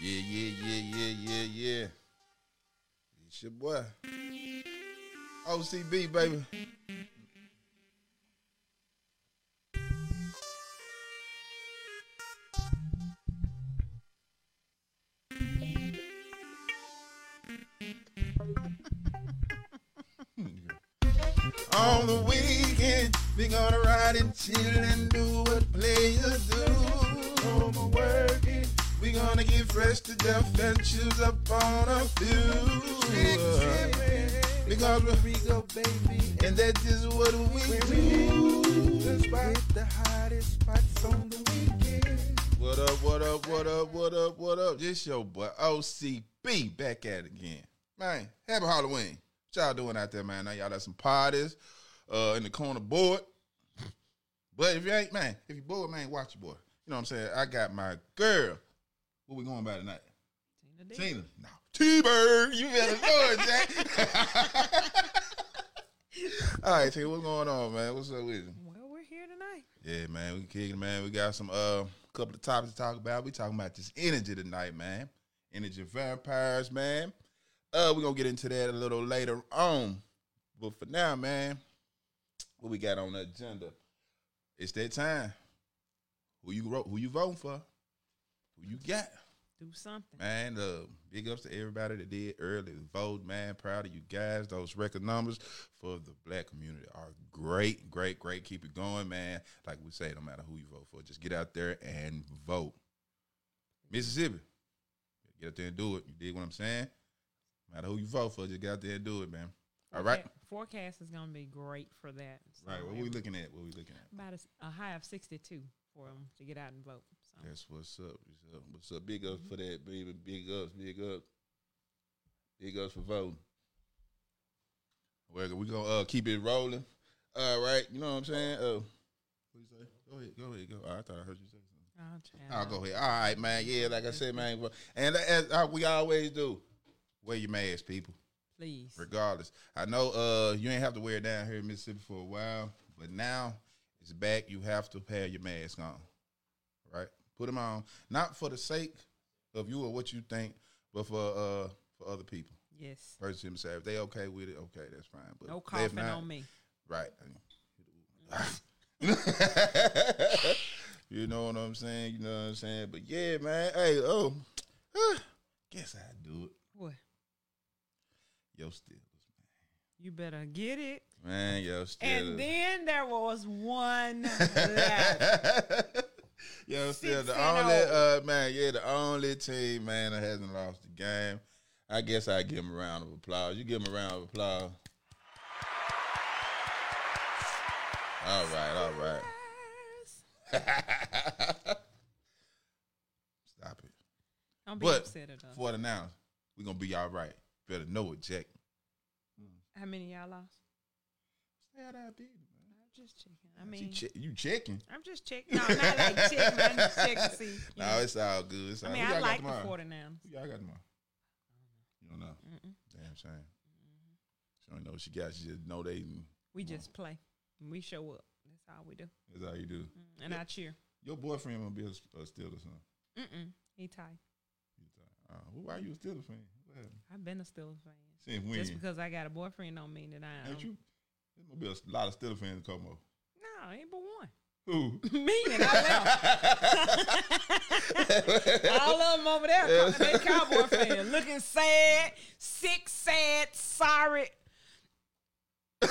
Yeah, yeah, yeah, yeah, yeah, yeah. It's your boy. OCB, baby. On the weekend, we gonna ride and chill and do what players do. Oh, no more working. Gonna get fresh to death and choose up on a few. Because we go, baby, and that is what we do. Despite the hottest spots on the weekend. What up, what up, what up, what up, what up? This your boy OCB back at it again. Man, happy Halloween. What y'all doing out there, man? Now y'all got some parties uh, in the corner board. But if you ain't, man, if you bored, man, watch your boy. You know what I'm saying? I got my girl. What we going by tonight? Tina D. Tina. No. T-Bird. You better know it, Jack. All right, Tina, what's going on, man? What's up with you? Well, we're here tonight. Yeah, man, we kicking, man. We got some uh couple of topics to talk about. We talking about this energy tonight, man. Energy vampires, man. Uh, we're gonna get into that a little later on. But for now, man, what we got on the agenda? It's that time. Who you wrote who you voting for? Who you got? Do something. Man, uh, big ups to everybody that did early vote, man. Proud of you guys. Those record numbers for the black community are great, great, great. Keep it going, man. Like we say, no matter who you vote for, just get out there and vote. Mississippi, get out there and do it. You dig what I'm saying? No matter who you vote for, just get out there and do it, man. All right, Foreca- Forecast is going to be great for that. So right. What are we looking at? What are we looking at? About a high of 62 for them to get out and vote. So That's what's up. What's up? What's up? Big ups for that, baby. Big ups. Big ups. Big ups for voting. Well, we gonna uh, keep it rolling. All right. You know what I'm saying? Uh, what you say? Go ahead. Go ahead. Go. Oh, I thought I heard you say something. I'll. I'll go ahead. All right, man. Yeah, like I said, man. And as uh, we always do, wear your mask, people Please. regardless. I know uh you ain't have to wear it down here in Mississippi for a while, but now it's back. You have to have your mask on, right? Put them on, not for the sake of you or what you think, but for uh for other people. Yes. Person himself, if they okay with it, okay, that's fine. But No coughing not- on me. right? you know what I'm saying? You know what I'm saying? But yeah, man. Hey, oh, guess I do it. What? Yo, Steelers, You better get it. man. Yo, Steelers. And then there was one left. Yo, still Six the only uh man, yeah, the only team man that hasn't lost the game. I guess I give him a round of applause. You give him a round of applause. All right, all right. Stop it. Don't be But upset at us. for the now, we're gonna be all right. Better know it, Jack. How many y'all lost? Of there. I'm just checking. I mean, che- you checking? I'm just checking. No, not like checking. I'm just checking to see. No, know. it's all good. It's all I mean, I like the tomorrow? 49ers. Who y'all got tomorrow? You don't know. Damn shame. She don't know what she got. She just know they. We just play. We show up. That's all we do. That's all you do. And I cheer. Your boyfriend gonna be a, a Steelers. Mm-mm. He tight. You thought, Uh, why you a Steelers fan? I've been a Steelers fan. Since when? Just because I got a boyfriend don't mean that I am. Ain't you? There gonna be a lot of Steelers fans come over. No, ain't but one. Who? Me and I left. All of them over there, they cowboy fans, looking sad, sick, sad, sorry.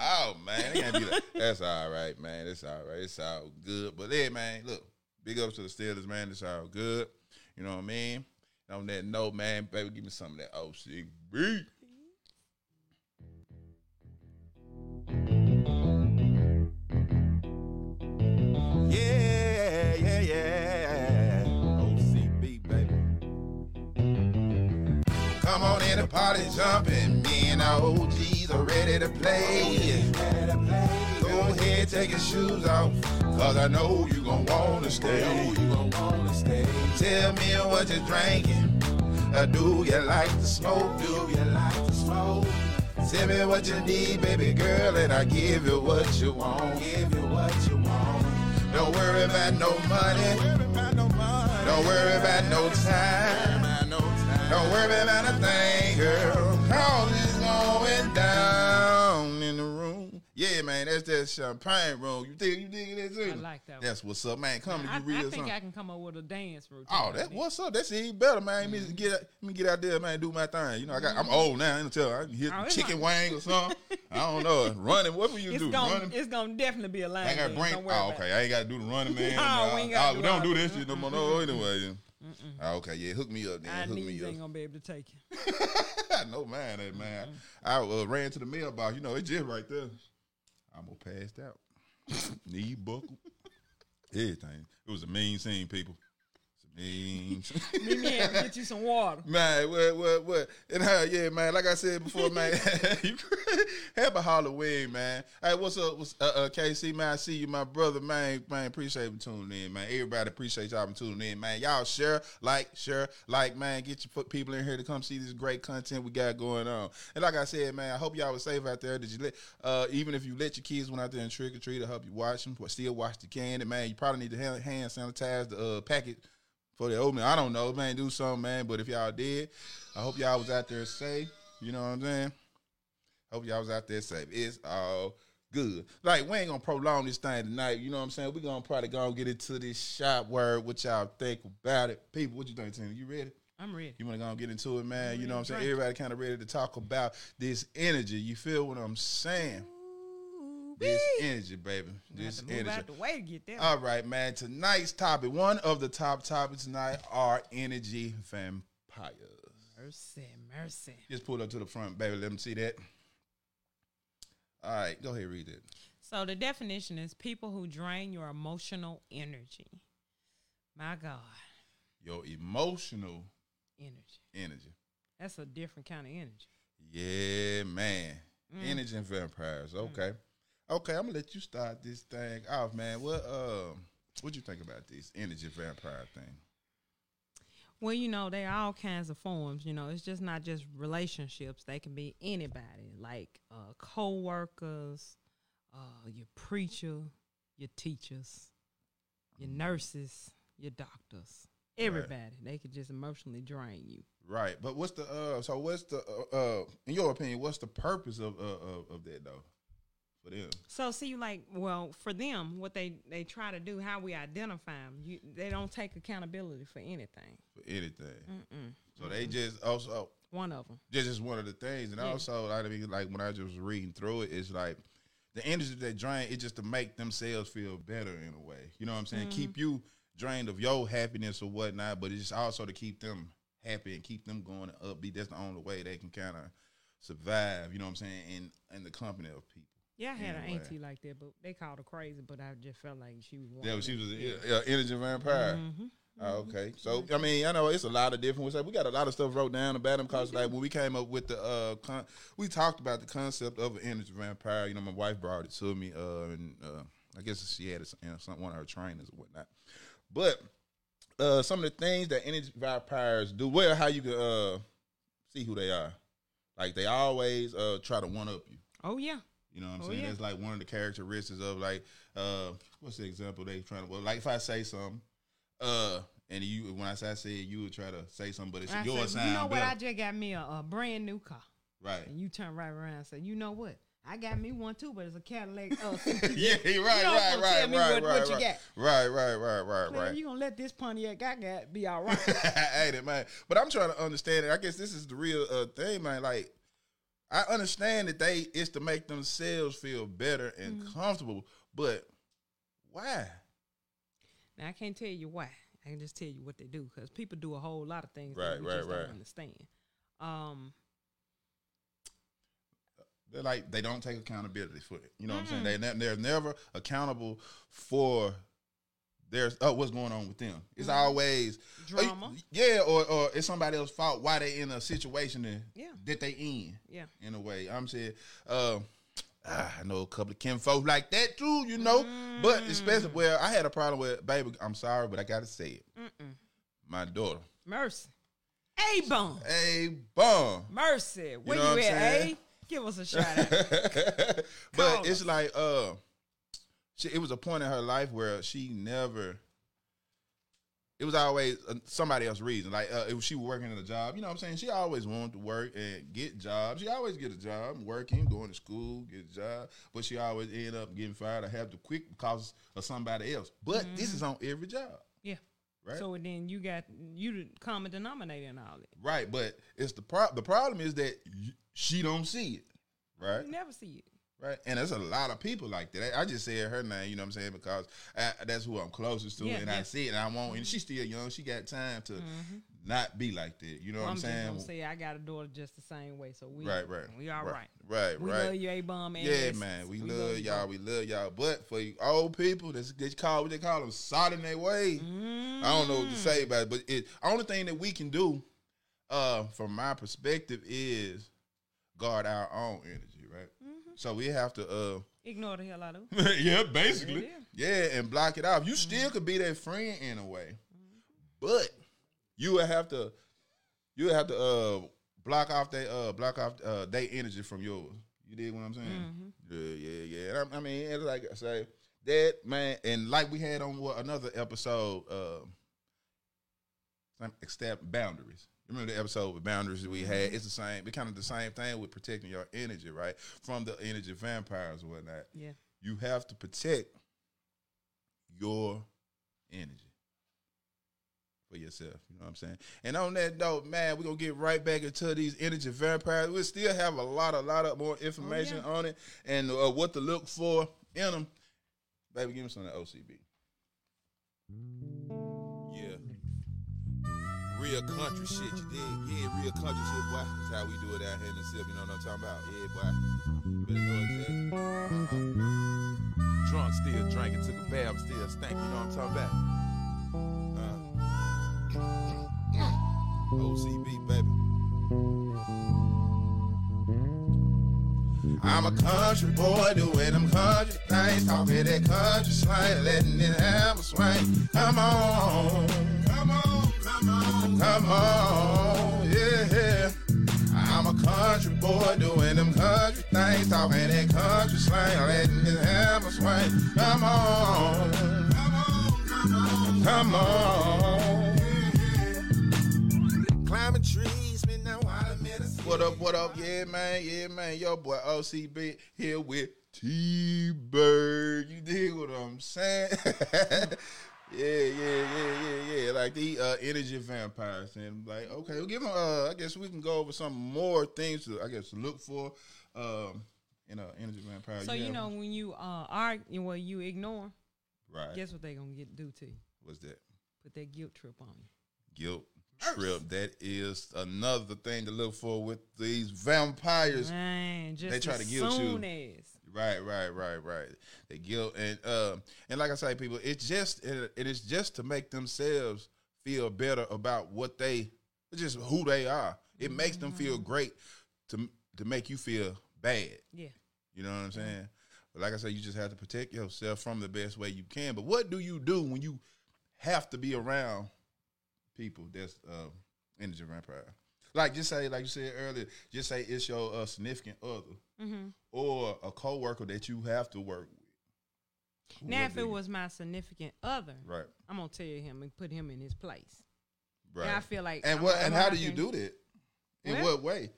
oh man, be like, that's all right, man. It's all right. It's all good. But yeah, man, look, big ups to the Steelers, man. It's all good. You know what I mean? And on that note, man, baby, give me some of that OCB. Party jumping. Me and our OGs are ready to play. Go ahead, take your shoes off. Cause I know you gon' wanna stay. Tell me what you're drinking. Do you like to smoke? Do you like to smoke? Tell me what you need, baby girl, and I give you what you want. Give you what you want. Don't worry about no money. Don't Don't worry about no time. Don't worry about a thing, girl. All is going down in the room. Yeah, man, that's that champagne room. You think you dig that too? I like that one. That's what's up, man. Come I, to you real. I think something. I can come up with a dance routine. Oh, that's that. what's up. That's even better, man. Let me get let me get out there, man. Do my thing. You know, I got I'm old now. I can tell. I can hit Mm-hmm. Oh, chicken like- wing or something. I don't know. Running. What will you It's do? gonna, Running. it's gonna definitely be a line. I got to bring. Oh, okay. I ain't got to do the running man. No, Nah. we ain't gotta oh, do don't do this shit no more. No, anyway. Oh, okay, yeah. Hook me up, then. Our Hook me ain't gonna be able to take you. I know, man. That man. I uh, ran to the mailbox. You know, it's just right there. I'm gonna passed out. Knee buckle. Everything. It was a mean scene, people. It's a mean. Meet me and get you some water. Man, what, what, what? And uh, yeah, man. Like I said before, man. have a Halloween, man. Hey, what's up, what's, uh, uh, KC? Man, I see you, my brother, man. Man, appreciate you tuning in, man. Everybody appreciate y'all tuning in, man. Y'all share, like, share, like, man. Get your people in here to come see this great content we got going on. And like I said, man, I hope y'all was safe out there. Did you let, uh, even if you let your kids went out there and trick or treat, to help you watch them, but still watch the candy, man. You probably need to hand, hand sanitize the uh, packet for the opening. I don't know, man. Do something, man. But if y'all did, I hope y'all was out there safe. You know what I'm saying? Hope y'all was out there safe. It's all good. Like we ain't gonna prolong this thing tonight. You know what I'm saying? We gonna probably gonna get into this shop word. What y'all think about it, people? What you think, Tina? You ready? I'm ready. You wanna go and get into it, man? You know what I'm saying? Everybody kind of ready to talk about this energy. You feel what I'm saying? This energy, baby. This move energy. out the way to get there. All right, man. Tonight's topic, one of the top topics tonight, are energy vampires. mercy, mercy. Just pull up to the front, baby. Let them see that. All right, go ahead, read it. So the definition is people who drain your emotional energy. My God, Your emotional energy. energy. That's a different kind of energy. Yeah, man. Mm. Energy and vampires. Okay. Okay, I'm gonna let you start this thing off, man. What um what you think about this energy vampire thing? Well, you know, they are all kinds of forms. You know, it's just not just relationships. They can be anybody, like uh, co-workers, uh, your preacher, your teachers, your nurses, your doctors. Everybody. They could just emotionally drain you. Right. But what's the uh so what's the uh, uh in your opinion, what's the purpose of uh, of, of that though? For them. So see, like, well, for them, what they they try to do, how we identify them, you, they don't take accountability for anything. For anything. Mm-mm. So they just also One of them. Just is one of the things, and Yeah. also I mean, like when I just was reading through it, it's like the energy they drain. It's just to make themselves feel better in a way. You know what I'm saying? Mm-hmm. Keep you drained of your happiness or whatnot, but it's just also to keep them happy and keep them going and upbeat. That's the only way they can kind of survive. You know what I'm saying? In in the company of people. Yeah, I had an auntie like that, but they called her crazy. But I just felt like she was. one Yeah, she was a Yeah. yeah, energy vampire. Mhm. Oh, okay. So I mean, I know it's a lot of different. Stuff. We got a lot of stuff wrote down about them because like when we came up with the uh, con- we talked about the concept of an energy vampire. You know, my wife brought it to me, uh, and uh, I guess she had it, you know, some one of her trainers or whatnot. But uh, some of the things that energy vampires do, well, how you can uh, see who they are. Like they always uh, try to one up you. Oh yeah. You know what I'm Oh, saying? yeah. That's like one of the characteristics of like uh what's the example they trying to well like if I say something, uh and you when I say I said you would try to say something, but it's I yours said, sound you know what? better. I just got me a, a brand new car, right. and you turn right around and say, you know what? I got me one too, but it's a Cadillac. Uh, yeah, right, You right, right, right, right, what- right, what you right. got. right, right, right, right, you gonna let this Pontiac I got be all right? I hate it, man. But I'm trying to understand it. I guess this is the real uh, thing, man. Like, I understand that they it's to make themselves feel better and Mm-hmm. comfortable, but why? now I can't tell you why. I can just tell you what they do because people do a whole lot of things Right, that we right, just right. don't understand. Um, They're like they don't take accountability for it. You know what I'm saying? They ne- they're never accountable for their oh what's going on with them. It's always oh, you- Drama. yeah, or or it's somebody else's fault why they in a situation that, Yeah. that they in. Yeah. in a way. I'm saying, uh, ah, I know a couple of Kim folks like that too, you know. But especially, Mm. well, I had a problem with baby. I'm sorry, but I gotta say it. Mm-mm. My daughter, Mercy. A bum. a bum. Mercy. Where know you, what I'm at, saying? A? Give us a shout out. but Call it's us. like uh she, it was a point in her life where she never it was always uh, somebody else's reason. Like uh, if she was working in a job, you know what I'm saying? She always wanted to work and get jobs. She always get a job, working, going to school, get a job. But she always end up getting fired or have to quit because of somebody else. But this is on every job. Yeah. Right. So then you got you the common denominator in all that. Right, but it's the pro- the problem is that she don't see it. Right? You never see it. Right. And there's a lot of people like that. I just said her name, you know what I'm saying, because I, that's who I'm closest to, Yeah, and yeah. I see it, and I won't. And she's still young. She got time to not be like that. You know Well, what I'm I'm saying? say I got a daughter just the same way. So we Right, right. We all right. right. Right, We right. love you, A bomb. yeah, man, we, love, you y'all. We love y'all. But for you old people, that's they call what they call them solid in their way. I don't know what to say about it, but it only thing that we can do, uh, from my perspective, is guard our own energy, right? So we have to, uh, Ignore the hell out of it. yeah, basically, yeah, and block it off. You still could be their friend in a way, but you would have to, you would have to, uh, block off they, uh, block off, uh, their energy from yours. You dig what I'm saying? Yeah, yeah, yeah. And I, I mean, it's like I say, that man, and like we had on what, another episode, uh, establish boundaries. Remember the episode with boundaries that we had? It's the same. It's kind of the same thing with protecting your energy, right? From the energy vampires and whatnot. Yeah. You have to protect your energy for yourself. You know what I'm saying? And on that note, man, we're gonna get right back into these energy vampires. We still have a lot, a lot of more information yeah. on it and uh, what to look for in them. Baby, give me some of that OCB. Real country shit, you dig? Yeah, real country shit, boy. That's how we do it out here in the city, you know what I'm talking about? Yeah, boy. You Better know exactly. Uh-huh. Drunk, still drinking, took a bath, still stank, you know what I'm talking about? Uh. OCB, baby. I'm a country boy doing them country things, talking that country slang, letting it have a swing. Come on, come on, yeah. I'm a country boy doing them country things, talking that country slang, letting have a swing. Come on, come on, come on, come on. Climbing trees, me now. What up, what up? Yeah, man, yeah, man. Yo, boy OCB here with T Bird. You dig what I'm saying? yeah, yeah, yeah, yeah, yeah. Like the uh, energy vampires. And like, okay, we'll give them, uh, I guess we can go over some more things to, I guess, to look for um, in an energy vampire. So you have know when you uh argue, well, you ignore. right. Guess what they gonna get do to you? What's that? Put that guilt trip on you. Guilt trip. That is another thing to look for with these vampires. Man, just They try to guilt you. as. Right, right, right, right. The guilt and um and like I say, people, it's just it, it is just to make themselves feel better about what they, just who they are. It makes them feel great to to make you feel bad. Yeah. You know what I'm saying? But like I said, you just have to protect yourself from the best way you can. But what do you do when you have to be around people that's uh, energy vampire? Like just say, like you said earlier, just say it's your uh, significant other Mm-hmm. or a coworker that you have to work with. Who Now, if be? it was my significant other, right, I'm gonna tell him and put him in his place. right, And I feel like and I'm- what and how do you do that? In Well, what way?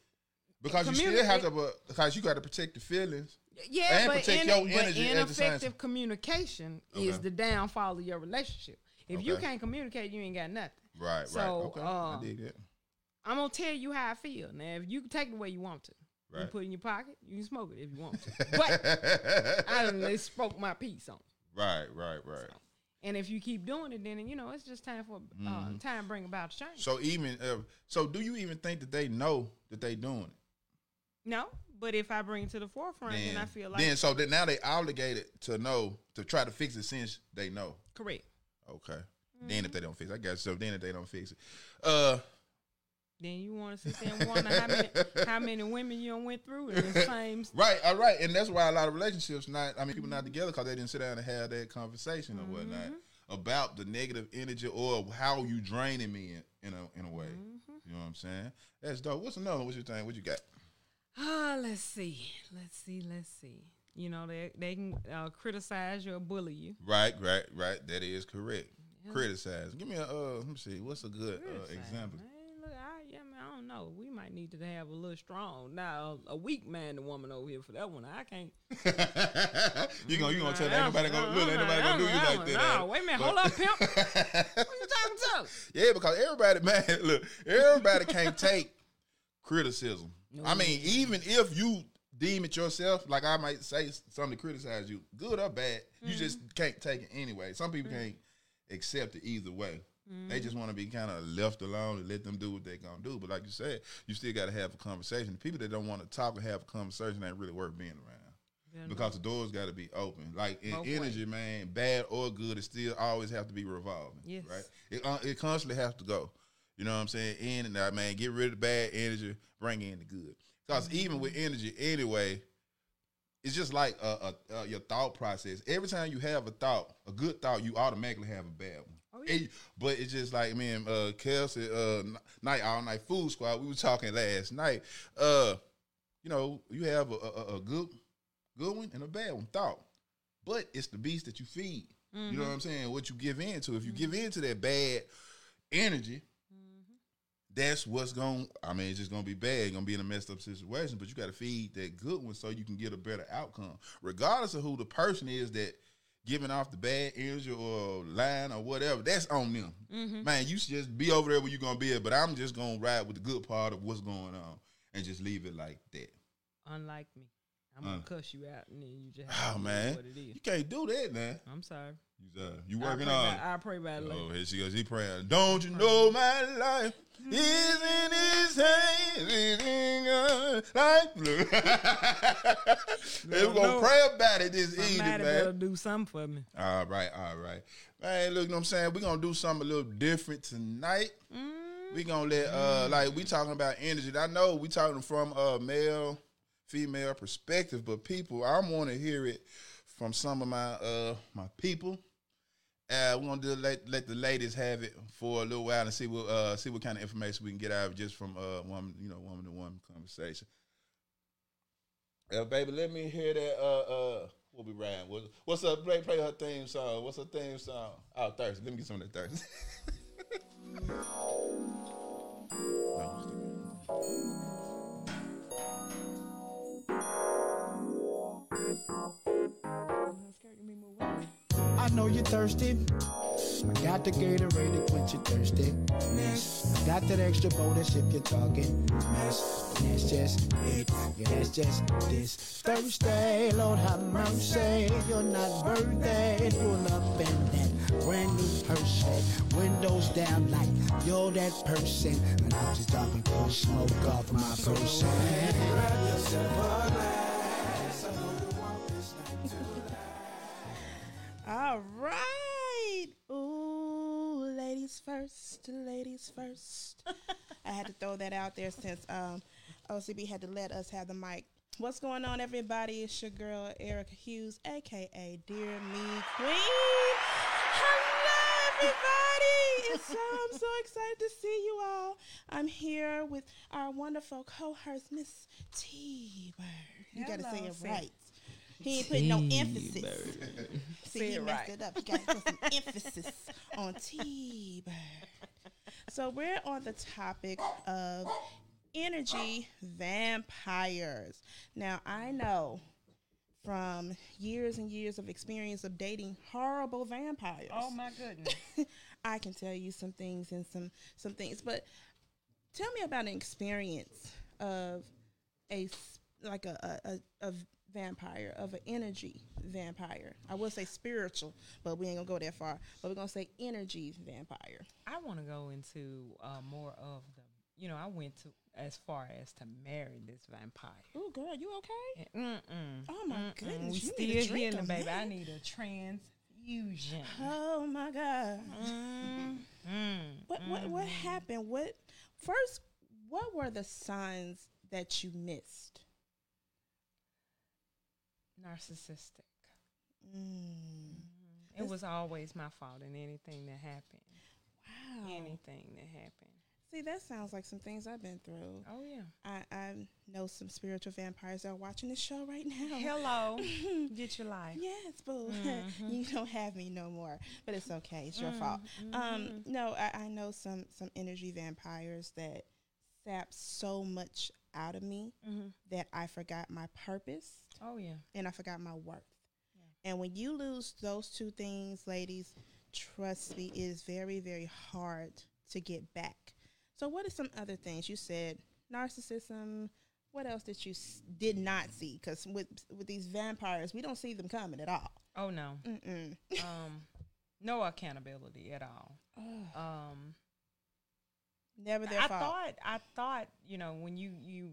Because you still have to, but- because you got to protect the feelings. Yeah, and but, protect in, your but energy ineffective communication is the downfall of your relationship. If you can't communicate, you ain't got nothing. Right, So, right. Okay, I uh, dig that. I'm gonna tell you how I feel. Now, if you can take it the way you want to, you Right. put it in your pocket, you can smoke it if you want to. But I done let spoke my piece on. it. right, right, right. And if you keep doing it, then you know it's just time for uh, time to bring about change. Mm-hmm. So even, uh, so do you even think that they know that they doing it? no, but if I bring it to the forefront, then, I feel like then so that now they obligated to know to try to fix it since they know. correct. Okay. Then if they don't fix it, I guess so. Then if they don't fix it, uh, Then you want to sit there and wonder how many how many women you went through in the same. right, all right, and that's why a lot of relationships not. I mean, people not together because they didn't sit down and have that conversation or whatnot Mm-hmm. about the negative energy or how you draining me in, in a in a way. Mm-hmm. You know what I'm saying? That's dope. What's another? one? What you think? What you got? Ah, let's see, let's see, let's see. You know they they can uh, criticize you or bully you. Right, right, right. That is correct. criticize. Give me a uh, let me see. What's a good uh, example? Man, look, yeah, I don't know. We might need to have a little strong. Now, a weak man, the woman over here for that one. I can't. you gonna you gonna tell nobody gonna look, ain't nobody gonna do you like that. Eh? wait a minute. Hold up, pimp. what you talking to? Yeah, because everybody, man, look, everybody can't take criticism. I mean, even if you deem it yourself, like I might say something to criticize you, good or bad, you just can't take it anyway. Some people can't accept it either way. They just want to be kind of left alone and let them do what they're gonna do. But like you said, you still got to have a conversation. The people that don't want to talk and have a conversation ain't really worth being around because the doors got to be open. Like in Both energy, man, bad or good, it still always have to be revolving. Yes. Right. It uh, it constantly has to go. You know what I'm saying? In and out, man. Get rid of the bad energy, bring in the good. Because even with energy, anyway, it's just like uh, uh, uh, your thought process. Every time you have a thought, a good thought, you automatically have a bad one. But it's just like me and uh, Kelsey, uh, night all night food squad. We were talking last night. Uh, you know, you have a, a, a good, good one and a bad one thought, but it's the beast that you feed. You know what I'm saying? What you give in to. If you give in to that bad energy, that's what's going. I mean, it's just gonna be bad. You're gonna be in a messed up situation. But you got to feed that good one so you can get a better outcome, regardless of who the person is that giving off the bad energy or line or whatever. That's on them, man. You should just be over there where you're gonna be. At, but I'm just gonna ride with the good part of what's going on and just leave it like that. Unlike me. I'm going Uh. cuss you out and then you just Oh have to man, it you can't do that, man. I'm sorry. You, uh, you working on. about- I'll pray about it. Oh, here she goes. He praying. Don't you know my life is in his hands? Is in your life. Look. Hey, we're gonna pray about it this Somebody evening, better man. do something for me. All right, all right. Man, look, you know what I'm saying? We're gonna do something a little different tonight. We gonna let uh like we talking about energy. I know we talking from a male, female perspective, but people, I wanna hear it from some of my uh my people. Uh, we're do let let the ladies have it for a little while and see what uh see what kind of information we can get out of just from uh woman you know woman to woman conversation. Uh, baby, let me hear that. Uh, uh, we'll be. What's, up? Play, play her theme song. What's her theme song? Oh, Thursday. Let me get some of that Thursday. know you're thirsty. I got the Gatorade to quench your thirsty. Miss, I got that extra bonus if you're talking. And that's just it. Yeah, that's just this Thursday. Lord have mercy. You're not worthy. Pull up in that brand new Hershey. Windows down like you're that person. And I'm just dropping push smoke off my person. Grab yourself a All right. Ooh, ladies first, ladies first. I had to throw that out there since um, OCB had to let us have the mic. What's going on, everybody? It's your girl, Ericka Hughes, aka Dear Me Queen. Hello, everybody. It's so, I'm so excited to see you all. I'm here with our wonderful co-host, Miss T Bird. You got to say it right. He ain't putting no emphasis. See, Say he it messed right. it up. You got to put some emphasis on T Bird. So we're on the topic of energy vampires. Now I know from years and years of experience of dating horrible vampires. Oh my goodness. I can tell you some things and some some things, but tell me about an experience of a like a a, a, a vampire of an energy vampire. I will say spiritual, but we ain't gonna go that far. But we're gonna say energy vampire. I want to go into uh, more of the, you know, I went to as far as to marry this vampire. Oh, girl, you okay? Mm-mm. Oh my Mm-mm. goodness, We you still need a drink, healing, baby. I need a transfusion. Oh my god. Mm, mm, What what what happened? What first? What were the signs that you missed? Narcissistic. Mm. It was always my fault in anything that happened. Wow. Anything that happened. See, that sounds like some things I've been through. Oh yeah. I, I know some spiritual vampires that are watching this show right now. Hello. Get your life. Yes, boo. Mhm. you don't have me no more, but it's okay. It's your Mm, fault. Um, no, I, I know some some energy vampires that sap so much out of me Mhm. that I forgot my purpose Oh yeah. and I forgot my worth. Yeah. And when you lose those two things, ladies, trust me, it is very very hard to get back. So, what are some other things you said? Narcissism. What else did you s- did not see? Because with with these vampires, we don't see them coming at all. Oh no. Um, no accountability at all. Um, Never their I fault. thought I thought you know when you you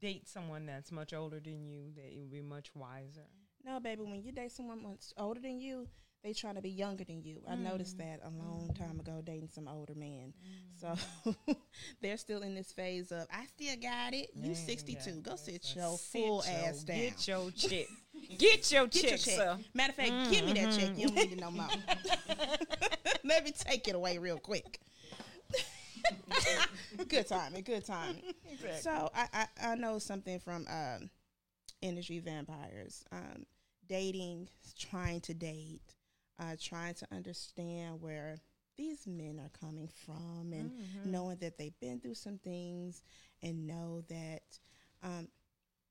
date someone that's much older than you that it would be much wiser. no, baby, when you date someone much older than you, they trying to be younger than you. I noticed mm. that a long time ago dating some older men. Mm. So they're still in this phase of I still got it. You 62. Go sit Sit your full your- ass down. Get your check. Get your Get your check, check. sir. Matter of fact, give me that check. You don't need it no more. Mm-hmm. Let me take it away real quick. good timing, good timing. So I, I, I know something from um, energy vampires. Um, dating, trying to date, uh, trying to understand where these men are coming from and Mm-hmm. knowing that they've been through some things and know that um,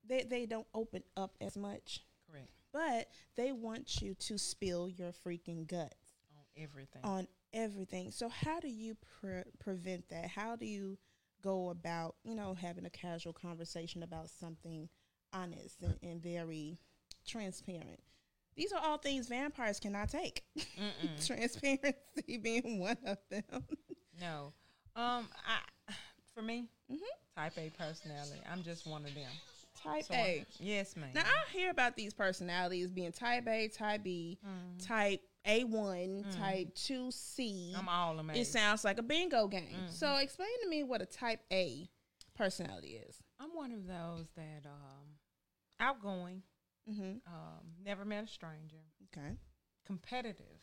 they, they don't open up as much Correct but they want you to spill your freaking guts on everything. on everything. So how do you pre- prevent that? How do you go about, you know, having a casual conversation about something honest and, and very transparent? These are all things vampires cannot take. Transparency being one of them. no, um, I for me, Mhm. type A personality. I'm just one of them. Type So, A. Yes, ma'am. Now I hear about these personalities being type A, type B, Mhm. type A one, Mhm. type two C. I'm all amazed. It sounds like a bingo game. Mhm. So explain to me what a type A personality is. I'm one of those that um, outgoing, Mm-hmm. um, never met a stranger, Okay. competitive.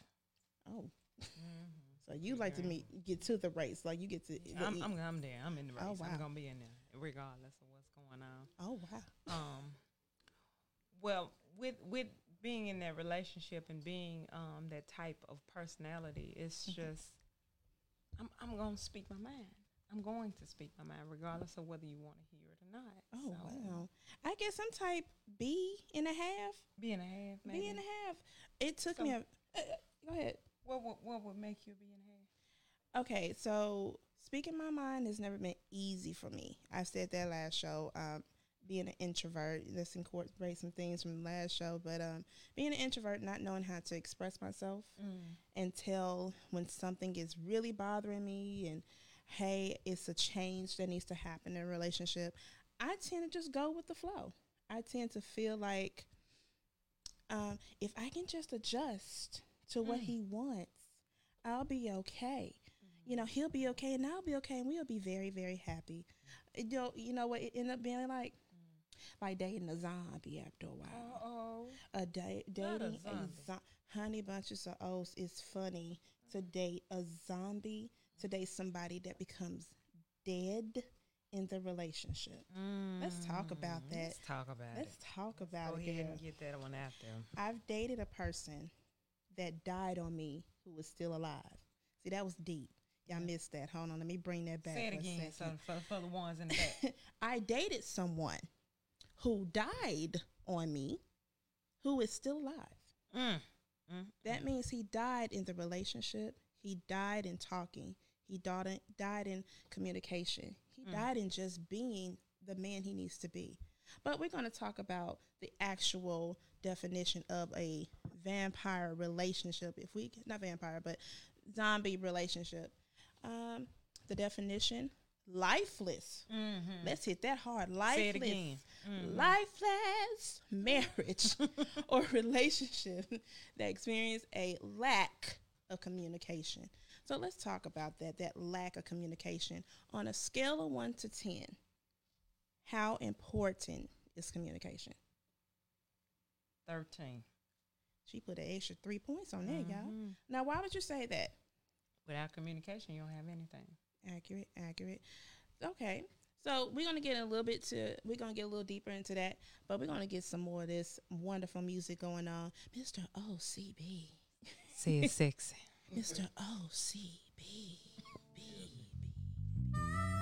Oh, Mm-hmm. so you like to meet, get to the race, like you get to. I'm, I'm, I'm there. I'm in the race. Oh, wow. I'm gonna be in there, regardless of what's going on. oh wow. Um, well, with with being in that relationship and being um that type of personality, it's Mm-hmm. just I'm I'm gonna speak my mind. I'm going to speak my mind, regardless of whether you want to hear it or not. Oh So, wow. I guess I'm type B and a half. B and a half, maybe. B and a half. It took So- me. A, uh, uh, go ahead. What would what would make you a B and a half? Okay, so speaking my mind has never been easy for me. I said that last show. Um, being an introvert, let's incorporate some things from the last show, but um, being an introvert, not knowing how to express myself until when something is really bothering me and hey, it's a change that needs to happen in a relationship, I tend to just go with the flow. I tend to feel like um, if I can just adjust to what Mm. he wants, I'll be okay. You know, he'll be okay and I'll be okay and we'll be very, very happy. You know, you know what it ended up being like? Like dating a zombie after a while oh. a da- dating a, zombie. zo- honey bunches of oats is funny to date a zombie to date somebody that becomes dead in the relationship Let's talk about that. Mm, Let's talk about it. let's it. talk about Go it ahead girl. and get that one out there. i've dated a person that died on me who was still alive see that was deep y'all missed that hold on let me bring that back Say it for a again, so second. for, for the ones in the back. i dated someone who died on me who is still alive mm. Mm. That means he died in the relationship. He died in talking. He died in, died in communication. He Mm. died in just being the man he needs to be. But we're going to talk about the actual definition of a vampire relationship. If we not vampire, but zombie relationship. Um, the definition: lifeless. Mm-hmm. Let's hit that hard. Lifeless. Say it again. Mhm. Lifeless marriage or relationship that experience a lack of communication. So let's talk about that, that lack of communication. On a scale of one to 10, how important is communication? 13. She put an extra three points on there, y'all. Mhm. Now, why would you say that? Without communication, you don't have anything. Accurate, accurate. Okay, so we're gonna get a little bit to we're gonna get a little deeper into that, but we're gonna get some more of this wonderful music going on, Mr. OCB, Say it sexy. Mr. OCB.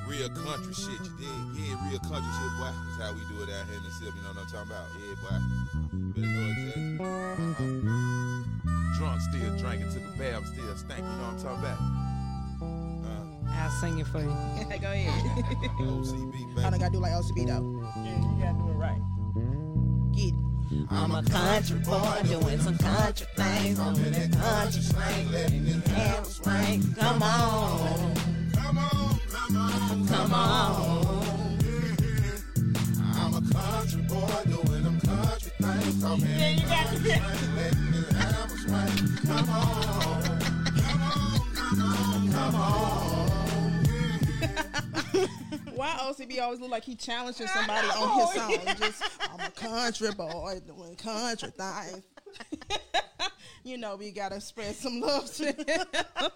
Real country shit, you dig? Yeah, real country shit, boy. That's how we do it out here in the city. You know what I'm talking about? Yeah, boy. Better know exactly. Uh-huh. Drunk, still drinking, took a bath, still stank. You know what I'm talking about? I'll sing it for you. Go ahead. OCB, I don't gotta do like OCB though. Yeah, you gotta do it right. Get it. I'm a country boy doing some country things. I'm in that country slang, letting it have swing. Come on. Come on, come on, come on. I'm a country boy doing them country things. I'm in Yeah, you got to that slang, letting it have swing. Come on, come on, come on, come on. Why OCB always look like he challenging somebody on his song? Just I'm a country boy doing country things. you know we gotta spread some love to him.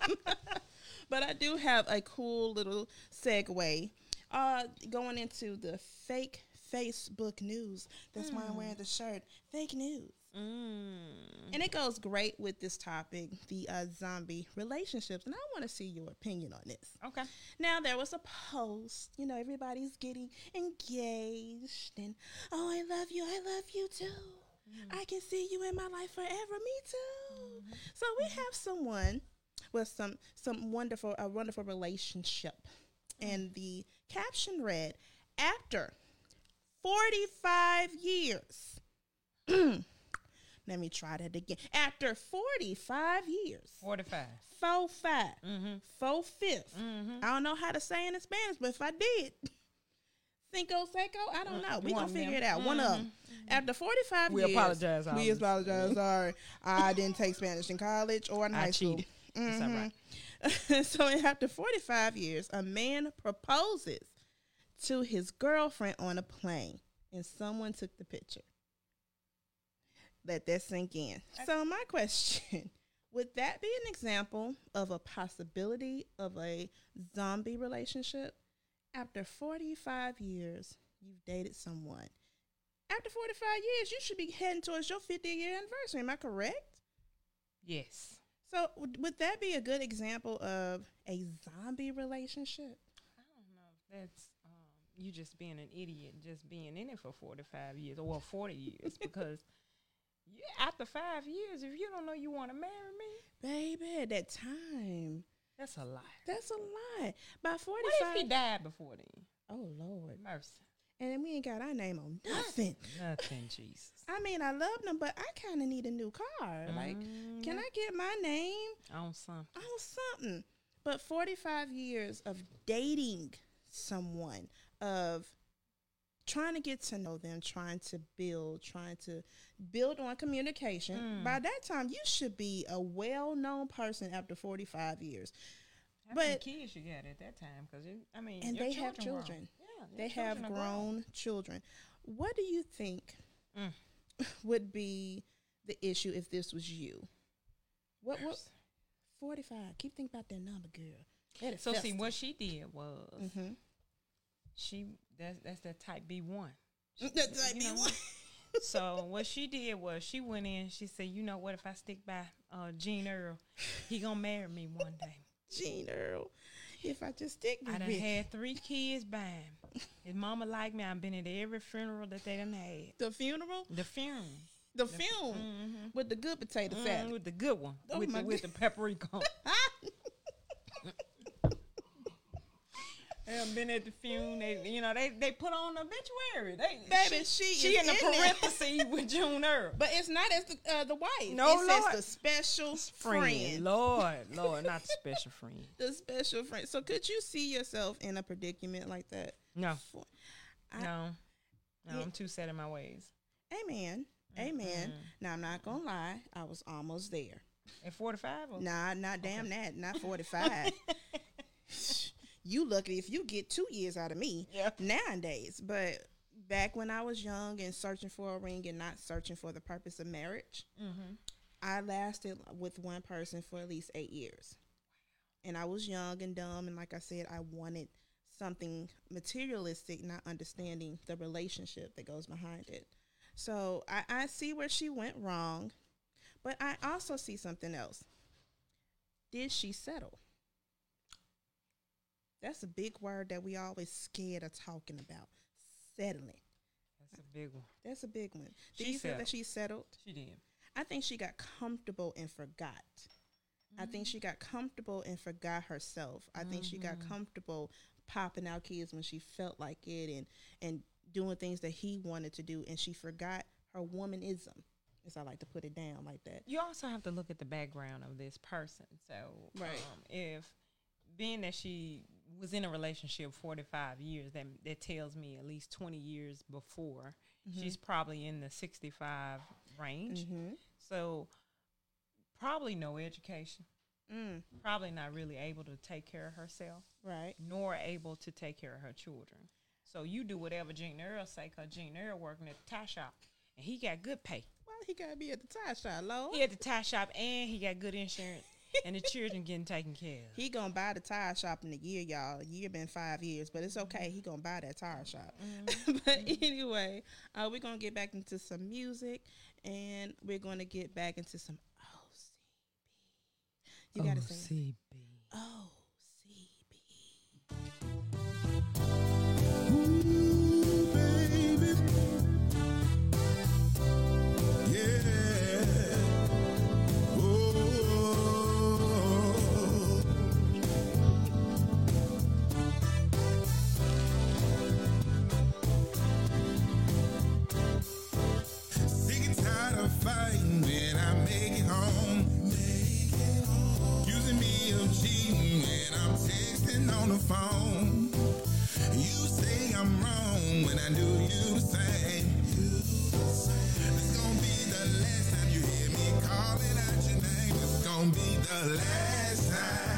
but I do have a cool little segue. Uh, going into the fake Facebook news. That's why I'm wearing the shirt. Fake news. Mm. And it goes great with this topic, the uh, zombie relationships. And I want to see your opinion on this. Okay. Now there was a post, you know, everybody's getting engaged and oh I love you, I love you too. I can see you in my life forever, me too. So we have someone with some some wonderful a wonderful relationship. And the caption read, after 45 years. Let me try that again. After 45 years. 45. Four five. Mm-hmm. Four fifth. Mm-hmm. I don't know how to say it in Spanish, but if I did, cinco seco, I don't know. We One gonna figure it out. One of them. After forty five We years, apologize, We apologize. Sorry, I didn't take Spanish in college or in I high school. cheated. Right. Mhm. so after 45 years, a man proposes to his girlfriend on a plane, and someone took the picture. Let that sink in. So my question: Would that be an example of a possibility of a zombie relationship? After 45 years, you've dated someone. After 45 years, you should be heading towards your 50 year anniversary. Am I correct? Yes. So would, would that be a good example of a zombie relationship? I don't know if that's um, you just being an idiot, just being in it for 45 years or 40 years because you, after five years, if you don't know you want to marry me, Baby, at that time, that's a lie. that's a lot. By What 45, if he died before then? oh Lord, Mercy. and then we ain't got our name on nothing. Nothing, Jesus. I mean, I love them, but I kind of need a new car. Like, Mm, can I get my name on something? on something? But 45 years of dating someone, of trying to get to know them, trying to build, trying to build on communication. Mm. By that time, you should be a well known person after 45 years. How many But- kids you got at that time? Because I mean, And they have grown. children. Yeah, They have children are grown children. What do you think Mm. would be the issue if this was you? What, what, 45. Keep thinking about that number, girl. That So see, what she did was Mm-hmm. she that's that's that type B one. That's You me know, one. so what she did was she went in. She said, "You know what? If I stick by uh, Gene Earl, he gonna marry me one day." Gene Earl. If I just stick I done had three kids by him. His mama like me. I've been at every funeral that they done had. The funeral? The funeral The film Mhm. with the good potato Mm, salad. with the good one, Oh with the, with the paprika. Done been at the funeral. They, you know, they they put on the obituary. They, Baby, she she is in the parentheses with June Earl. But it's not as the, uh, the wife. No, it Lord. the special friend. Lord, Lord, not the special friend. The special friend. So could you see yourself in a predicament like that? No, I- no, no. Yeah. I'm too set in my ways. Amen. Amen. Mm-mm. Now I'm not gonna lie, I was almost there. At 45? Or? Nah, not damn that, not forty five. you lucky if you get two years out of me Yeah. nowadays. But back when I was young and searching for a ring and not searching for the purpose of marriage, Mm-hmm. I lasted with one person for at least eight years. and I was young and dumb, and like I said, I wanted something materialistic, not understanding the relationship that goes behind it. So I, I see where she went wrong, but I also see something else. Did she settle? That's a big word that we always scared of talking about. Settling. That's a big one. That's a big one. Did She you feel that she settled? She did. I think she got comfortable and forgot. I think she got comfortable and forgot herself. I think she got comfortable popping out kids when she felt like it and and doing things that he wanted to do and she forgot her womanism. As I like to put it down like that. You also have to look at the background of this person. So, Right. um, if being that she was in a relationship 45 years, that that tells me at least 20 years before, she's probably in the 65 range. Mm-hmm. So, probably no education. Mm, Probably not really able to take care of herself, right. nor able to take care of her children. So you do whatever Gene Earl say, cause Gene Earl working at the tie shop, and he got good pay. well he gotta be at the tie shop, Lord? He at the tie shop, and he got good insurance, and the children getting taken care of. He gonna buy the tire shop in a year, y'all. A year been five years, but it's okay. He gonna buy that tire shop. but anyway, uh, we're gonna get back into some music, and we're gonna get back into some OCB. You gotta sing OCB. Texting on the phone. You say I'm wrong when I do you the same. This gonna be the last time you hear me calling out your name. It's gonna be the last time.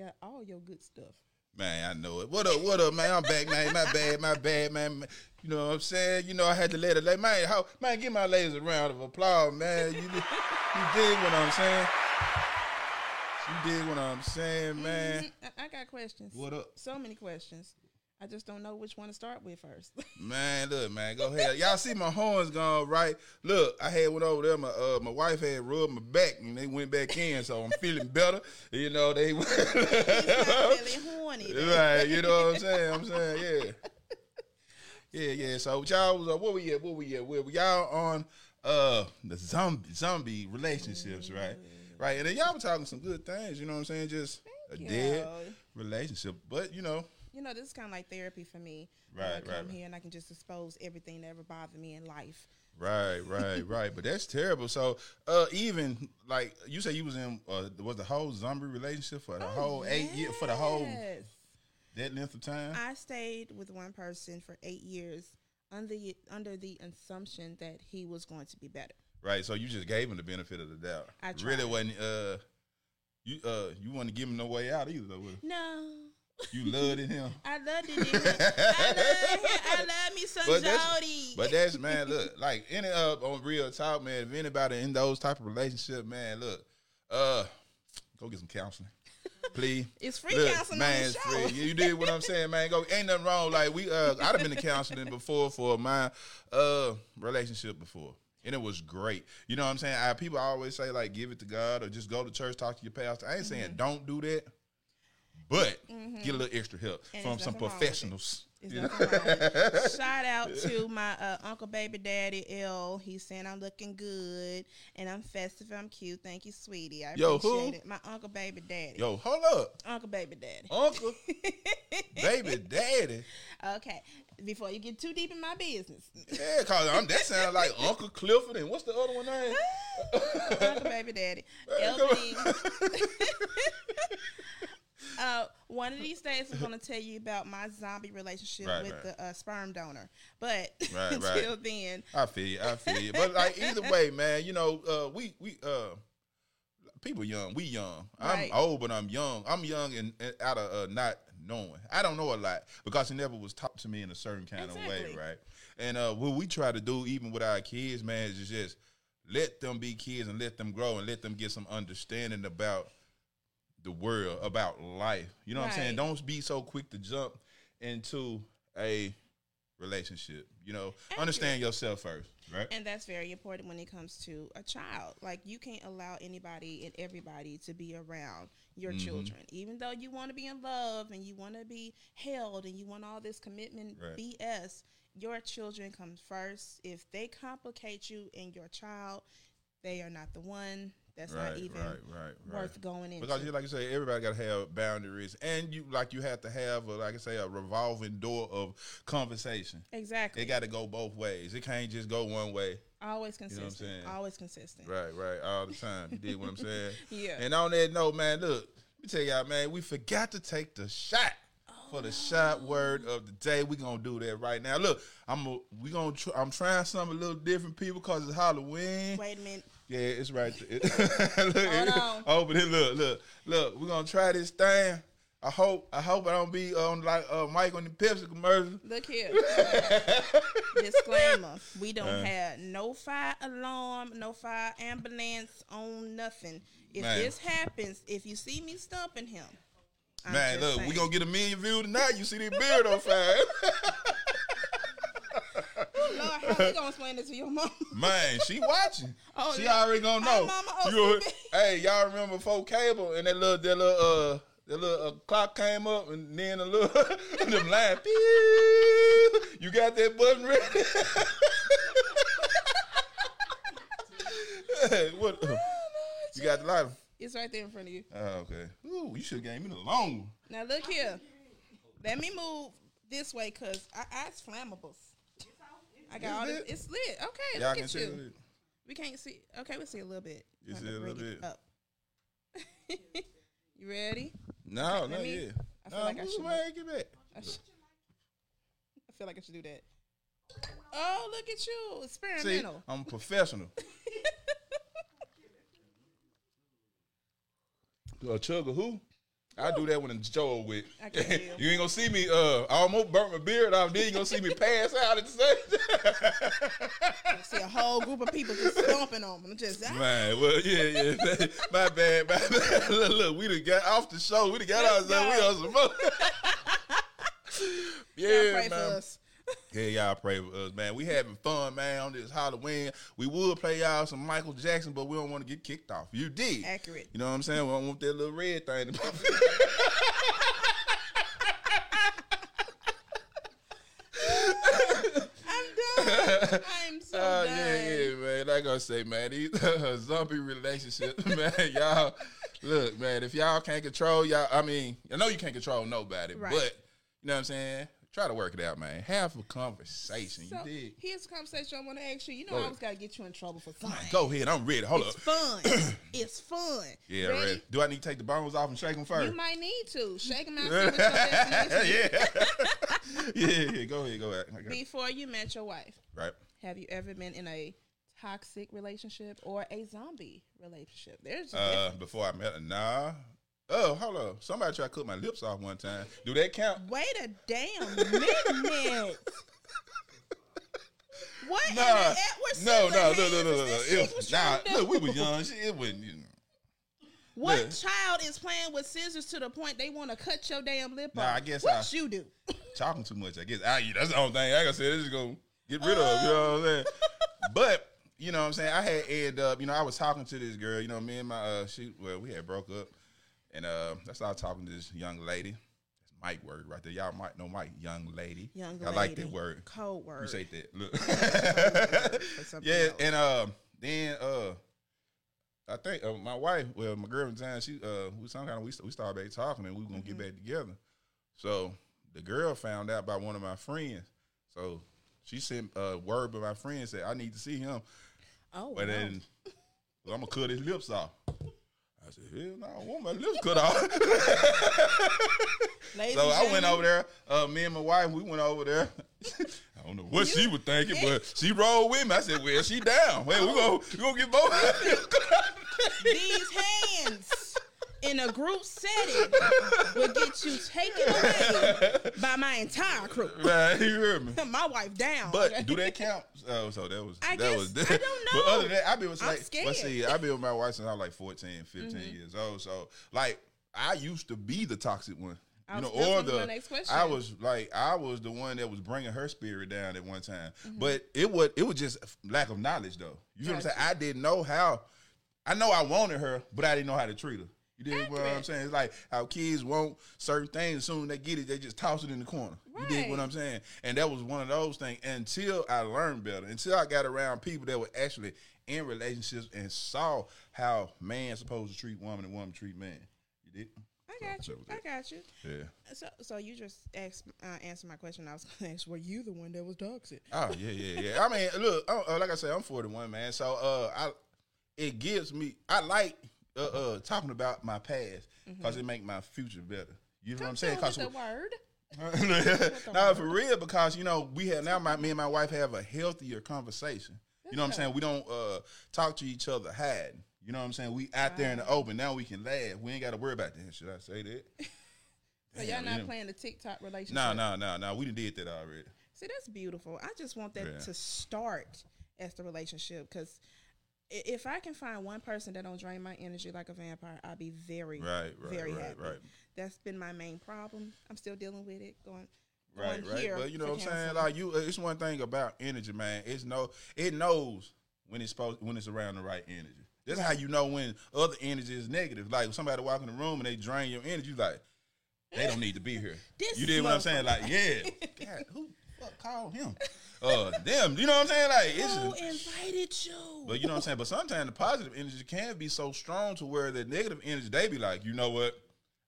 Forgot all your good stuff. Man, I know it. What up, what up, man? I'm back, man. My bad, my bad, man. You know what I'm saying? You know, I had to let it lay. Man, how, man, give my ladies a round of applause, man. You, you dig what I'm saying? You dig what I'm saying, man? Mhm. I, I got questions. What up? So many questions. I just don't know which one to start with first. Man, look, man, go ahead. Y'all see my horns gone right. Look, I had one over there. My uh, my wife had rubbed my back, and they went back in, so I'm feeling better. You know, they He's really horny. right. You know what I'm saying? I'm saying, yeah, yeah, yeah. So y'all was uh, what we at? What we at? Where we y'all on uh the zombie zombie relationships, right? Right, and then y'all were talking some good things. You know what I'm saying? Just a you. dead relationship, but you know, You know, this is kind of like therapy for me. when I Right, come right, right. here and I can just expose everything that ever bothered me in life. Right, right, right. But that's terrible. So, uh, even like you say, you was in uh, was the whole zombie relationship for the whole eight year for the whole Oh, that length of time. I stayed with one person for eight years under the, under the assumption that he was going to be better. right. So you just gave him the benefit of the doubt. I really wasn't. Uh, you uh, you want to give him no way out either. Though. No. You loved it, him. I loved it. nigga. I love him. I love me some But that's- Jody. But that's man, look, like any uh on real talk, man. If anybody in those type of relationship, man, look, uh, go get some counseling, please. it's free Look, counseling man, it's free. You did what I'm saying, man. Go, ain't nothing wrong. Like we, uh, I'd have been to counseling before for my uh relationship before, and it was great. You know what I'm saying? I, people always say like, give it to God or just go to church, talk to your pastor. I ain't saying Mm-hmm. don't do that, but get a little extra help And from some nothing wrong with it. professionals. It's You know? nothing wrong with it. Shout out to my uh, uncle baby daddy L. He's saying I'm looking good and I'm festive. I'm cute. Thank you, sweetie. I Yo, who? appreciate it. My uncle baby daddy. Yo, hold up, Uncle baby daddy. uncle, baby, daddy. Okay. Before you get too deep in my business, Yeah, cause I'm, that sounds like Uncle Clifford and what's the other one name? Uncle baby daddy. Man, come on. LB. Uh, one of these days, I'm going to tell you about my zombie relationship Right, with right. the uh, sperm donor. But Right, until then, I feel you. I feel you. But like either way, man, you know, uh, we we uh, people young. We young. I'm old, but I'm young. I'm young and, and out of uh, not knowing. I don't know a lot because it never was taught to me in a certain kind of way, right? And uh, what we try to do, even with our kids, man, is just let them be kids and let them grow and let them get some understanding about the world, about life. You know what I'm saying? Don't be so quick to jump into a relationship. You know, understand yourself first, right? And that's very important when it comes to a child. Like you can't allow anybody and everybody to be around your Mm-hmm. children. Even though you want to be in love and you want to be held and you want all this commitment Right. BS, your children come first. If they complicate you and your child, they are not the one. That's right, not even right, right, worth going into. Because you like you say, everybody got to have boundaries, and you like you have to have, a, like I say, a revolving door of conversation. exactly. It got to go both ways. It can't just go one way. always know what I'm consistent. saying? always consistent. Right, right, all the time. You did what I'm saying? Yeah. And on that note, man, look, let me tell y'all, man, we forgot to take the shot. For the shot word of the day, we gonna do that right now. Look, I'm a, we gonna tr- I'm trying something a little different, people, cause it's Halloween. Wait a minute. Yeah, it's right there. look, on. Open it. Look, look, look. We're gonna try this thing. I hope. I hope I don't be on like uh, Mike on the Pepsi commercial. Look here. Disclaimer: We don't Uh. have no fire alarm, no fire ambulance on nothing. If Man. this happens, if you see me stumping him, I'm Man, look, saying. we gonna get a million views tonight. You see this beard on fire. Lord, how we gonna explain this to your mom? Man, she watching. Oh, she yeah. already gonna Hi, know. Mama You hey, y'all remember before cable and that little that little uh that little uh, clock came up and then the little them line. You got that button ready? Hey, what? you got the lighter? It's right there in front of you. Oh, okay. Ooh, you should have gave me the long one. Now look here. Let me move this way because I, it's flammables. I got all Is this. It's lit. Okay, Y'all look can at see you. it. We can't see. Okay, we see a little bit. You see to a little it bit? Up. you ready? No, Let not me- yet. I feel no, like I should away, get back. I, sh- I feel like I should do that. Oh, look at you! See, Experimental. I'm a professional. A chug of who? I do that when it's Joe with. I can feel. you ain't gonna see me. Uh, I almost burnt my beard off. Then you gonna see me pass out at the same time. see a whole group of people just stomping on them. Just ah, Man, well, yeah, yeah. My bad, my bad. Look, look, we done got off the show. We done got ourselves. We on some more. yeah, man. Yeah, y'all pray for us, man. We having fun, man, on this Halloween. We would play y'all some Michael Jackson, but we don't want to get kicked off. You did. Accurate. You know what I'm saying? We don't want that little red thing. to- I'm done. I'm so Oh, done. yeah, yeah, man. Like I say, man, these zombie relationships, man, y'all. Look, man, if y'all can't control y'all, I mean, I know you can't control nobody, Right. but you know what I'm saying? Try to work it out, man. Have a conversation. So you did. here's a conversation I want to ask you. You know, Go I always got to get you in trouble for something. Go ahead. I'm ready. Hold up. It's up. fun. it's fun. Yeah, Ready? ready. Do I need to take the bones off and shake them first? You might need to shake them out. Yeah. yeah, yeah. Go ahead. Go ahead. Before you met your wife, Right. have you ever been in a toxic relationship or a zombie relationship? There's Uh, before I met her, nah. Oh, hold up. Somebody tried to cut my lips off one time. Do that count? Wait a damn minute. what? in Nah, the Edward no, no, no, no, no, no. is It shit was, what nah, look, we was young. Shit, it wasn't. You know. What look. child is playing with scissors to the point they want to cut your damn lip Nah, off? I guess what I- you do? talking too much. I guess I, that's the only thing I can say. This is gonna get rid of. You know what I'm saying? but you know what I'm saying. I had ended up. You know, I was talking to this girl. You know, me and my uh, she. Well, we had broke up, and uh, I started talking to this young lady. That's Mike word right there. Y'all might know Mike, young lady. Young I like that word. Code word. Appreciate that. Look. Yeah, else. and um, then uh, I think uh, my wife, well, my girl at the time, she uh, we some kind of we we started back talking, and we were gonna Mm-hmm. get back together. So the girl found out by one of my friends. So she sent a word by my friend said I need to see him, oh, but wow. then well, I'm gonna cut his lips off. I said, hell no, I want my lips cut off. So I went over there. Uh, me and my wife, we went over there. I don't know what she was thinking, but she rolled with me. I said, "Well, she down. Well, we go, we gonna get both." These hands in a group setting will get you taken away by my entire crew. Man, you heard me. My wife down. But do that count? Oh, so that was I that guess- was. I don't know. But other than that, I've been with like, scared. let's see, I've been with my wife since I was like 14, 15 Mm-hmm. years old. So like, I used to be the toxic one. I You know, that or the next. I was like I was the one that was bringing her spirit down at one time, Mm-hmm. but it was it was just lack of knowledge though. You feel what I'm saying? I didn't know how. I know I wanted her, but I didn't know how to treat her. You dig what I'm saying? It's like how kids want certain things. As soon as they get it, they just toss it in the corner. You dig what I'm saying? And that was one of those things. Until I learned better, until I got around people that were actually in relationships and saw how man supposed to treat woman and woman treat man. You did? I got you. I got you. Yeah. So, so you just asked, uh, answered my question. I was going to ask, were you the one that was toxic? Oh yeah, yeah, yeah. I mean, look, uh, like I said, I'm 41, man. So uh, I it gives me. I like uh, uh talking about my past because it make my future better. You know what I'm saying? Because the word. no, for real, because you know we have now. My me and my wife have a healthier conversation. You know what I'm saying? We don't uh, talk to each other hiding. You know what I'm saying? We out there in the open. Now we can laugh. We ain't got to worry about that. Should I say that? So y'all not playing the TikTok relationship. No, no, no, no. We done did that already. See, that's beautiful. I just want that Yeah. to start as the relationship because if I can find one person that don't drain my energy like a vampire, I'll be very, Right, right, very right, happy. right. That's been my main problem. I'm still dealing with it. Going, Right, going right. But you know what I'm saying? Like you, uh, it's one thing about energy, man. It's no, it knows when it's supposed when it's around the right energy. That's how you know when other energy is negative. Like somebody walk in the room and they drain your energy, like they don't need to be here. You did what I'm saying? Like, yeah, God, who fuck called him? Uh, them. You know what I'm saying? Like, it's. Who just- invited you? but you know what I'm saying? But sometimes the positive energy can be so strong to where the negative energy, they be like, you know what?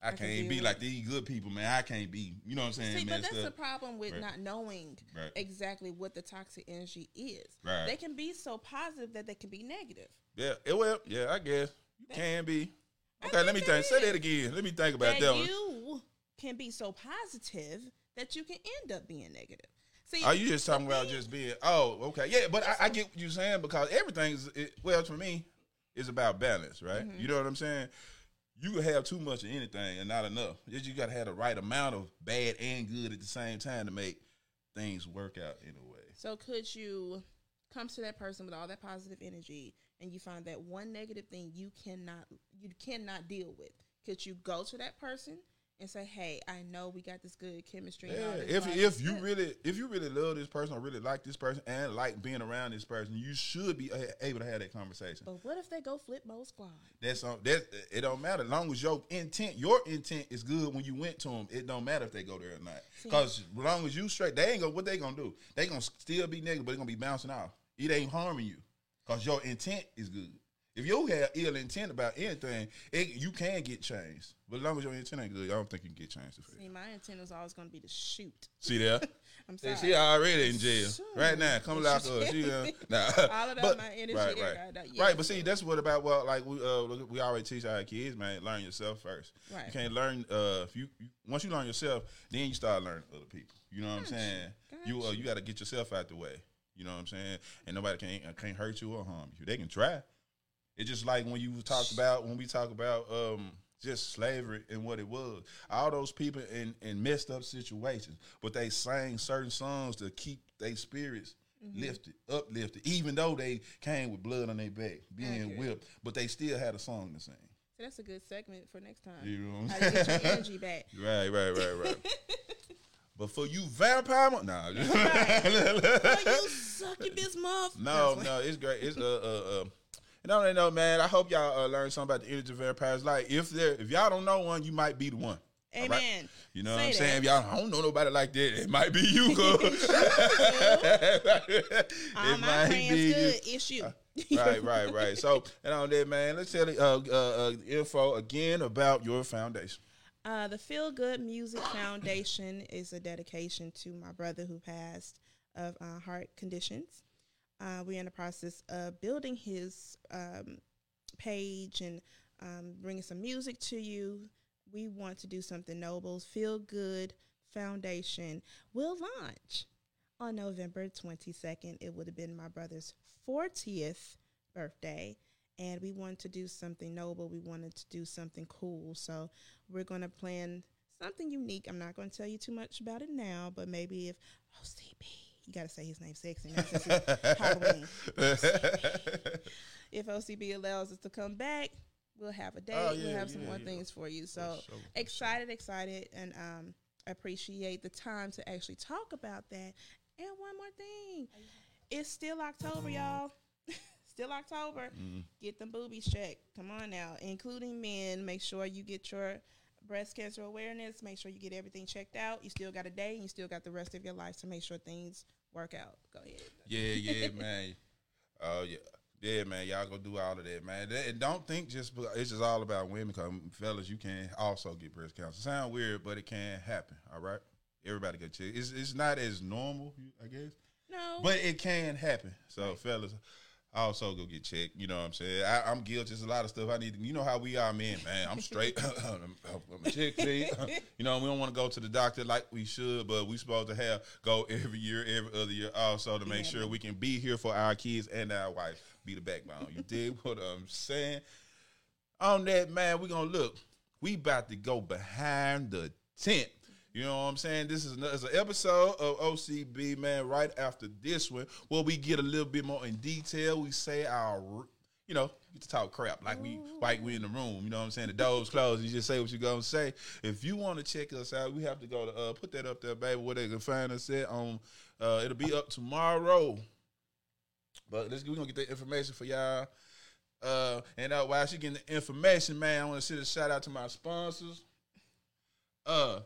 I, can can't be with like these good people, man. I can't be. You know what I'm saying, See, man? but that's Stuff. the problem with Right. not knowing Right. exactly what the toxic energy is. Right. They can be so positive that they can be negative. Yeah, it will. Yeah, I guess you can be. Okay, let me think. Say that again. Let me think about that that one. you can be so positive that you can end up being negative. See, Are you just talking about just being? Oh, okay, yeah. But I, I get what you're saying because everything's it, well for me is about balance, right? Mm-hmm. You know what I'm saying? You can have too much of anything and not enough. You got to have the right amount of bad and good at the same time to make things work out in a way. So could you come to that person with all that positive energy and you find that one negative thing you cannot you cannot deal with? Could you go to that person and say, "Hey, I know we got this good chemistry." Yeah, if if you blah." really if you really love this person or really like this person and like being around this person, you should be able to have that conversation. But what if they go flip mode squad? That's on that. It don't matter as long as your intent, your intent is good when you went to them. It don't matter if they go there or not. Because as long as you straight, they ain't gonna. What they gonna do? They gonna still be negative, but they gonna be bouncing off. It ain't harming you because your intent is good. If you have ill intent about anything, it, you can get changed. But as long as your intent ain't good, I don't think you can get changed. See, my intent was always going to be to shoot. See there? I'm sorry. she already in jail Sure. right now. Come lock her. She, uh, nah. All about But- my energy Right, right, yeah. right. But see, that's what about well, like we uh, we already teach our kids, man. Learn yourself first. Right. You can't learn uh, if you, you once you learn yourself, then you start learning other people. You know what I'm saying? You uh, you got to get yourself out the way. You know what I'm saying? And nobody can uh, can't hurt you or harm you. They can try. It's just like when you talked about when we talk about um just slavery and what it was. All those people in, in messed up situations, but they sang certain songs to keep their spirits Mm-hmm. lifted, uplifted, even though they came with blood on their back, being whipped, but they still had a song to sing. So that's a good segment for next time. You know what How to get your energy back. Right, right, right, right. but for you vampire, mo- nah. oh, you succubus muff. No, no, it's great. It's uh uh uh. And I don't know, man. I hope y'all uh, learn something about the energy of vampires. Like, if there, if y'all don't know one, you might be the one. All right? Amen. You know what I'm saying? If y'all I don't know nobody like that, it might be you, cuz. All my friends good. It's you. right, right, right. So, and on that, man, let's tell the uh, uh, uh, info again about your foundation. Uh, the Feel Good Music Foundation is a dedication to my brother who passed of uh, heart conditions. Uh, we're in the process of building his um, page and um, bringing some music to you. We want to do something noble. Feel Good Foundation will launch on November 22nd. It would have been my brother's 40th birthday. And we wanted to do something noble. We wanted to do something cool. So we're going to plan something unique. I'm not going to tell you too much about it now, but maybe if OCB, you got to say his name sexy now since it's Halloween. if OCB allows us to come back, we'll have a date. Oh, yeah, we'll have some more yeah. things for you. So sure, for excited, excited, and um, appreciate the time to actually talk about that. And one more thing, it's still October, y'all. still October. Mm. Get them boobies checked. Come on now, including men. Make sure you get your breast cancer awareness. Make sure you get everything checked out. You still got a day, and you still got the rest of your life to make sure things work out. Go ahead. Yeah, yeah, man. Oh yeah. Yeah, man, y'all go do all of that, man. And don't think just it's just all about women, because mm, fellas, you can also get breast cancer. Sound weird, but it can happen. All right, everybody get checked. It's it's not as normal, I guess, No, but it can happen. So, fellas, also go get checked. You know what I'm saying? I, I'm guilty. There's a lot of stuff I need. To, you know how we are, men, man. I'm straight. I'm, I'm a chick, see? You know, we don't want to go to the doctor like we should, but we supposed to have go every year, every other year, also to make Yeah, sure we can be here for our kids and our wife. Be the backbone. You dig what I'm saying? On that, man, we gonna look. We about to go behind the tent. You know what I'm saying? This is, another, an episode of OCB, man, right after this one, where we get a little bit more in detail. We say our, you know, get to talk crap like we like we in the room. You know what I'm saying? The doors closed. You just say what you gonna say. If you want to check us out, we have to go to uh, put that up there, baby, where they can find us at. On uh, it'll be up tomorrow. But let's we're gonna get that information for y'all. Uh, and uh, while she getting the information, man, I want to send a shout out to my sponsors. Uh,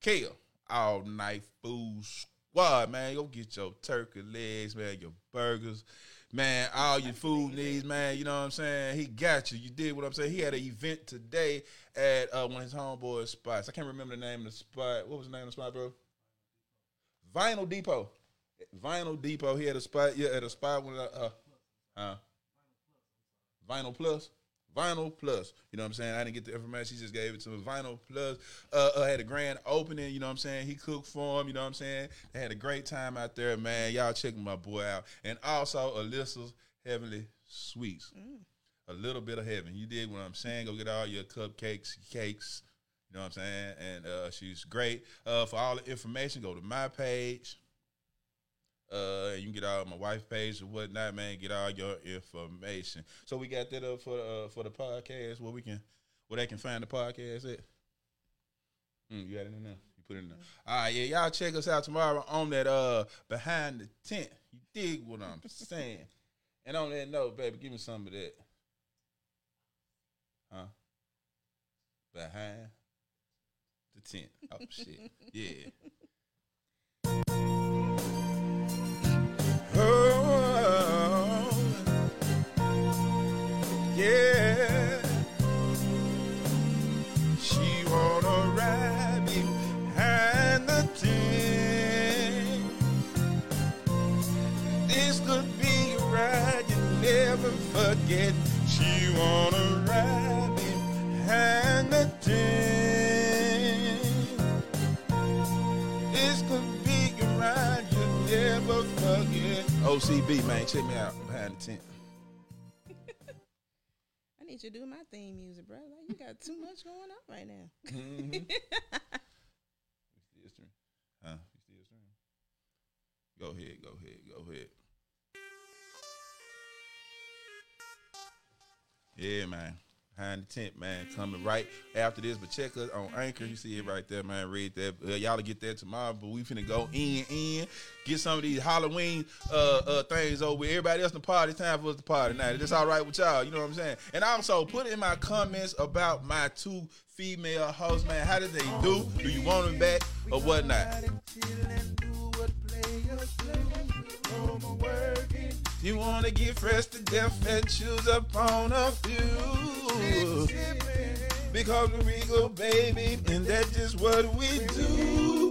Kale, all night food squad, man. Go get your turkey legs, man, your burgers, man, all your food needs, man. You know what I'm saying? He got you. You did what I'm saying. He had an event today at uh, one of his homeboys' spots. I can't remember the name of the spot. What was the name of the spot, bro? Vinyl Depot. Vinyl Depot. He had a spot. Yeah, at a spot when uh, uh, Vinyl Plus. Vinyl Plus. You know what I'm saying? I didn't get the information. She just gave it to me. Vinyl Plus. Uh, uh, had a grand opening. You know what I'm saying? He cooked for him. You know what I'm saying? They had a great time out there, man. Y'all checking my boy out. And also Alyssa's Heavenly Sweets. A little bit of heaven. You did what I'm saying. Go get all your cupcakes, cakes. You know what I'm saying? And uh, she's great. Uh, for all the information, go to my page. Uh, you can get all my wife page or whatnot, man. Get all your information. So we got that up for uh, for the podcast where we can where they can find the podcast at. Mm, you got it in there. You put it in there. All right, yeah, y'all check us out tomorrow on that uh behind the tent. You dig what I'm saying? And on that note, baby, give me some of that. Huh? Behind the tent. Oh shit. Yeah. Check me out behind the tent. I need you to do my theme music, bro. Like, you got too much going on right now. Mm-hmm. still stream. Huh? You still stream? Go ahead, go ahead, go ahead. Yeah, man. Behind the tent, man. Coming right after this. But check us on Anchor. You see it right there, man. Read that. Uh, y'all will get that tomorrow. But we finna go in, in. Get some of these Halloween uh, uh, things over. Everybody else in the party. It's time for us to party now. That's all right with y'all. You know what I'm saying? And also, put in my comments about my two female hosts, man. How did they do? Do you want them back or whatnot? You wanna get fresh to death and choose upon a few. Because we're regal, baby, and that's just what we do.